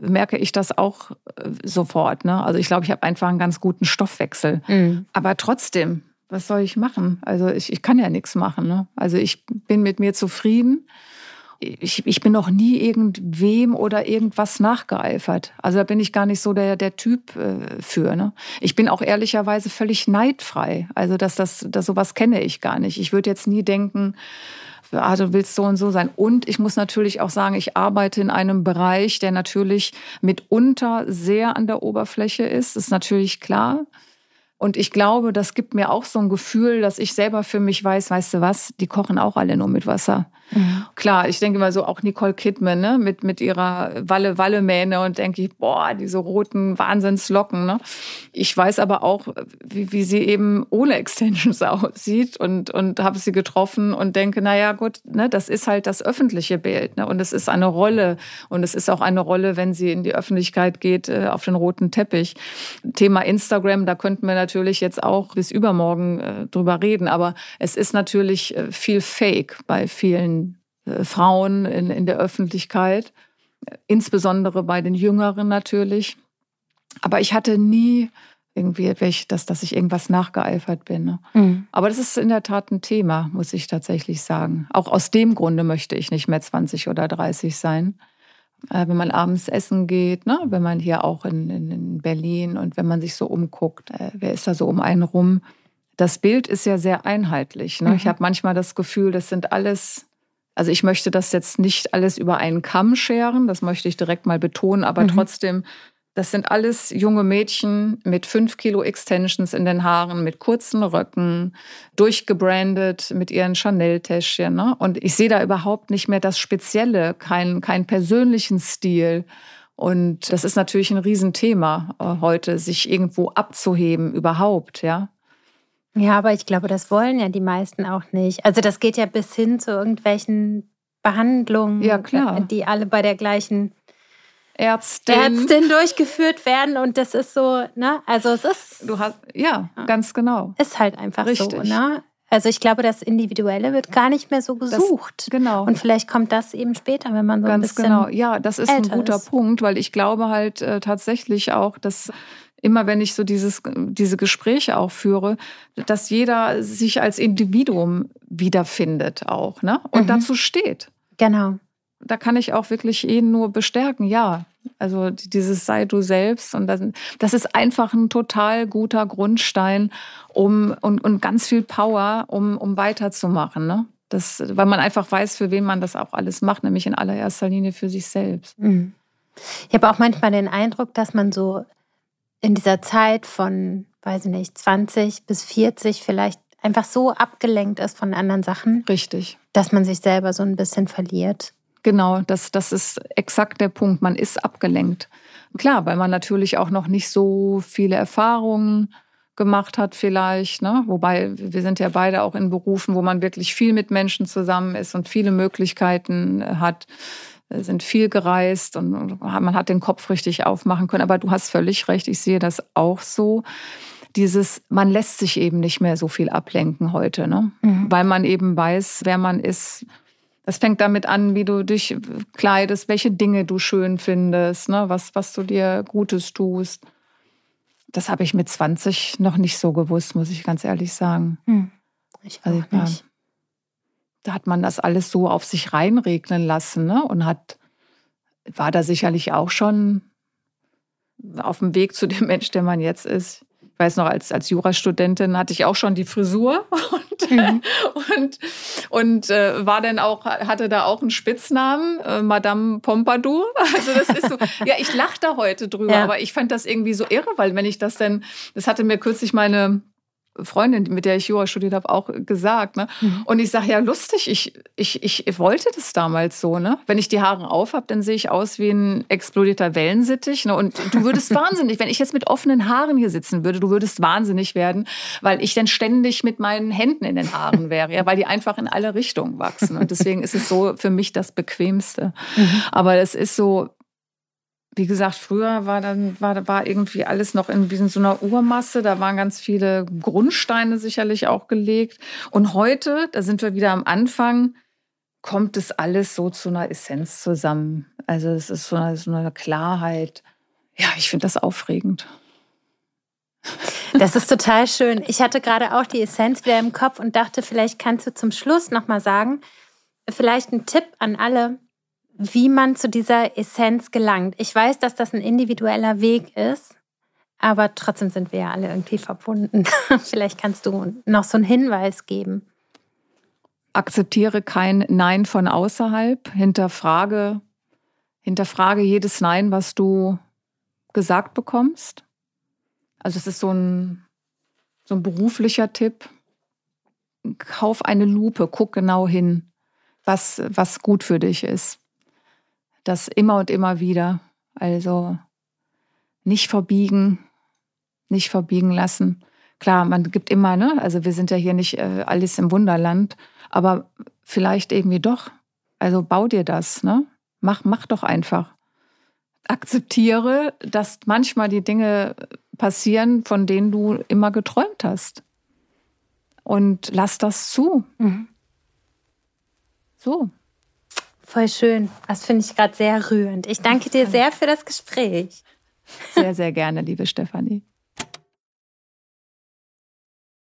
B: merke ich das auch äh, sofort. Ne? Also ich glaube, ich habe einfach einen ganz guten Stoffwechsel. Mhm. Aber trotzdem, was soll ich machen? Also ich, ich kann ja nichts machen. Ne? Also ich bin mit mir zufrieden. Ich, ich bin noch nie irgendwem oder irgendwas nachgeeifert. Also da bin ich gar nicht so der, der Typ äh, für. Ne? Ich bin auch ehrlicherweise völlig neidfrei. Also dass das, das sowas kenne ich gar nicht. Ich würde jetzt nie denken, ah, du willst so und so sein. Und ich muss natürlich auch sagen, ich arbeite in einem Bereich, der natürlich mitunter sehr an der Oberfläche ist. Das ist natürlich klar. Und ich glaube, das gibt mir auch so ein Gefühl, dass ich selber für mich weiß, weißt du was, die kochen auch alle nur mit Wasser. Mhm. Klar, ich denke mal so auch Nicole Kidman ne, mit, mit ihrer Walle-Walle-Mähne und denke ich, boah, diese roten Wahnsinnslocken. Ne. Ich weiß aber auch, wie, wie sie eben ohne Extensions [LAUGHS] aussieht und, und habe sie getroffen und denke, naja gut, ne, das ist halt das öffentliche Bild. Ne, und es ist eine Rolle und es ist auch eine Rolle, wenn sie in die Öffentlichkeit geht, äh, auf den roten Teppich. Thema Instagram, da könnten wir natürlich jetzt auch bis übermorgen äh, drüber reden, aber es ist natürlich äh, viel Fake bei vielen Frauen in, in der Öffentlichkeit, insbesondere bei den Jüngeren natürlich. Aber ich hatte nie irgendwie, dass, dass ich irgendwas nachgeeifert bin. Ne? Mhm. Aber das ist in der Tat ein Thema, muss ich tatsächlich sagen. Auch aus dem Grunde möchte ich nicht mehr 20 oder 30 sein. Äh, wenn man abends essen geht, ne? wenn man hier auch in, in, in Berlin und wenn man sich so umguckt, äh, wer ist da so um einen rum? Das Bild ist ja sehr einheitlich. Ne? Mhm. Ich habe manchmal das Gefühl, das sind alles also ich möchte das jetzt nicht alles über einen Kamm scheren, das möchte ich direkt mal betonen, aber mhm. trotzdem, das sind alles junge Mädchen mit fünf Kilo Extensions in den Haaren, mit kurzen Röcken, durchgebrandet mit ihren Chanel-Täschchen. Ne? Und ich sehe da überhaupt nicht mehr das Spezielle, keinen kein persönlichen Stil. Und das ist natürlich ein Riesenthema äh, heute, sich irgendwo abzuheben überhaupt, ja.
A: Ja, aber ich glaube, das wollen ja die meisten auch nicht. Also das geht ja bis hin zu irgendwelchen Behandlungen,
B: ja, klar.
A: die alle bei der gleichen
B: Ärztin.
A: Ärztin durchgeführt werden und das ist so, ne? Also es ist.
B: Du hast, ja, ganz genau.
A: Ist halt einfach Richtig. so, ne? Also ich glaube, das Individuelle wird gar nicht mehr so gesucht.
B: Das, genau.
A: Und vielleicht kommt das eben später, wenn man so
B: Ganz
A: ein bisschen
B: genau. Ja, das ist ein guter ist. Punkt, weil ich glaube halt äh, tatsächlich auch, dass immer wenn ich so dieses, diese Gespräche auch führe, dass jeder sich als Individuum wiederfindet auch, ne? Und mhm. dazu steht.
A: Genau.
B: Da kann ich auch wirklich ihn nur bestärken, ja. Also dieses sei du selbst und das, das ist einfach ein total guter Grundstein um und, und ganz viel Power, um, um weiterzumachen. Ne? Das, weil man einfach weiß, für wen man das auch alles macht, nämlich in allererster Linie für sich selbst.
A: Mhm. Ich habe auch manchmal den Eindruck, dass man so in dieser Zeit von, weiß ich nicht, 20 bis 40 vielleicht einfach so abgelenkt ist von anderen Sachen.
B: Richtig.
A: Dass man sich selber so ein bisschen verliert.
B: Genau, das, das ist exakt der Punkt. Man ist abgelenkt. Klar, weil man natürlich auch noch nicht so viele Erfahrungen gemacht hat vielleicht. Ne? Wobei wir sind ja beide auch in Berufen, wo man wirklich viel mit Menschen zusammen ist und viele Möglichkeiten hat sind viel gereist und man hat den Kopf richtig aufmachen können. Aber du hast völlig recht, ich sehe das auch so. Dieses, man lässt sich eben nicht mehr so viel ablenken heute, ne? Mhm. weil man eben weiß, wer man ist. Das fängt damit an, wie du dich kleidest, welche Dinge du schön findest, ne? was, was du dir Gutes tust. Das habe ich mit 20 noch nicht so gewusst, muss ich ganz ehrlich sagen.
A: Hm. Ich auch also, nicht
B: da hat man das alles so auf sich reinregnen lassen ne? und hat, war da sicherlich auch schon auf dem Weg zu dem [LAUGHS] Mensch, der man jetzt ist. Ich weiß noch, als, als Jurastudentin hatte ich auch schon die Frisur [LAUGHS] und, mhm. und, und äh, war dann auch, hatte da auch einen Spitznamen, äh, Madame Pompadour. [LAUGHS] Also das ist so, ja, ich lache da heute drüber, ja. aber ich fand das irgendwie so irre, weil wenn ich das denn, das hatte mir kürzlich meine Freundin, mit der ich Jura studiert habe, auch gesagt. Ne? Mhm. Und ich sage, ja, lustig, ich, ich, ich wollte das damals so. Ne? Wenn ich die Haare auf habe, dann sehe ich aus wie ein explodierter Wellensittich. Ne? Und du würdest [LAUGHS] wahnsinnig, wenn ich jetzt mit offenen Haaren hier sitzen würde, du würdest wahnsinnig werden, weil ich dann ständig mit meinen Händen in den Haaren wäre, ja? weil die einfach in alle Richtungen wachsen. Und deswegen ist es so für mich das Bequemste. Mhm. Aber es ist so, wie gesagt, früher war dann war, war irgendwie alles noch in, in so einer Urmasse. Da waren ganz viele Grundsteine sicherlich auch gelegt. Und heute, da sind wir wieder am Anfang, kommt es alles so zu einer Essenz zusammen. Also es ist so eine, so eine Klarheit. Ja, ich finde das aufregend.
A: Das ist total schön. Ich hatte gerade auch die Essenz wieder im Kopf und dachte, vielleicht kannst du zum Schluss nochmal sagen, vielleicht ein Tipp an alle, wie man zu dieser Essenz gelangt. Ich weiß, dass das ein individueller Weg ist, aber trotzdem sind wir ja alle irgendwie verbunden. [LAUGHS] Vielleicht kannst du noch so einen Hinweis geben.
B: Akzeptiere kein Nein von außerhalb. Hinterfrage, hinterfrage jedes Nein, was du gesagt bekommst. Also es ist so ein, so ein beruflicher Tipp. Kauf eine Lupe, guck genau hin, was, was gut für dich ist das immer und immer wieder. Also nicht verbiegen, nicht verbiegen lassen. Klar, man gibt immer, ne? Also wir sind ja hier nicht äh, alles im Wunderland, aber vielleicht irgendwie doch. Also bau dir das, ne? Mach, mach doch einfach. Akzeptiere, dass manchmal die Dinge passieren, von denen du immer geträumt hast. Und lass das zu. Mhm. So.
A: Voll schön. Das finde ich gerade sehr rührend. Ich danke dir sehr für das Gespräch.
B: Sehr, sehr gerne, liebe Stefanie.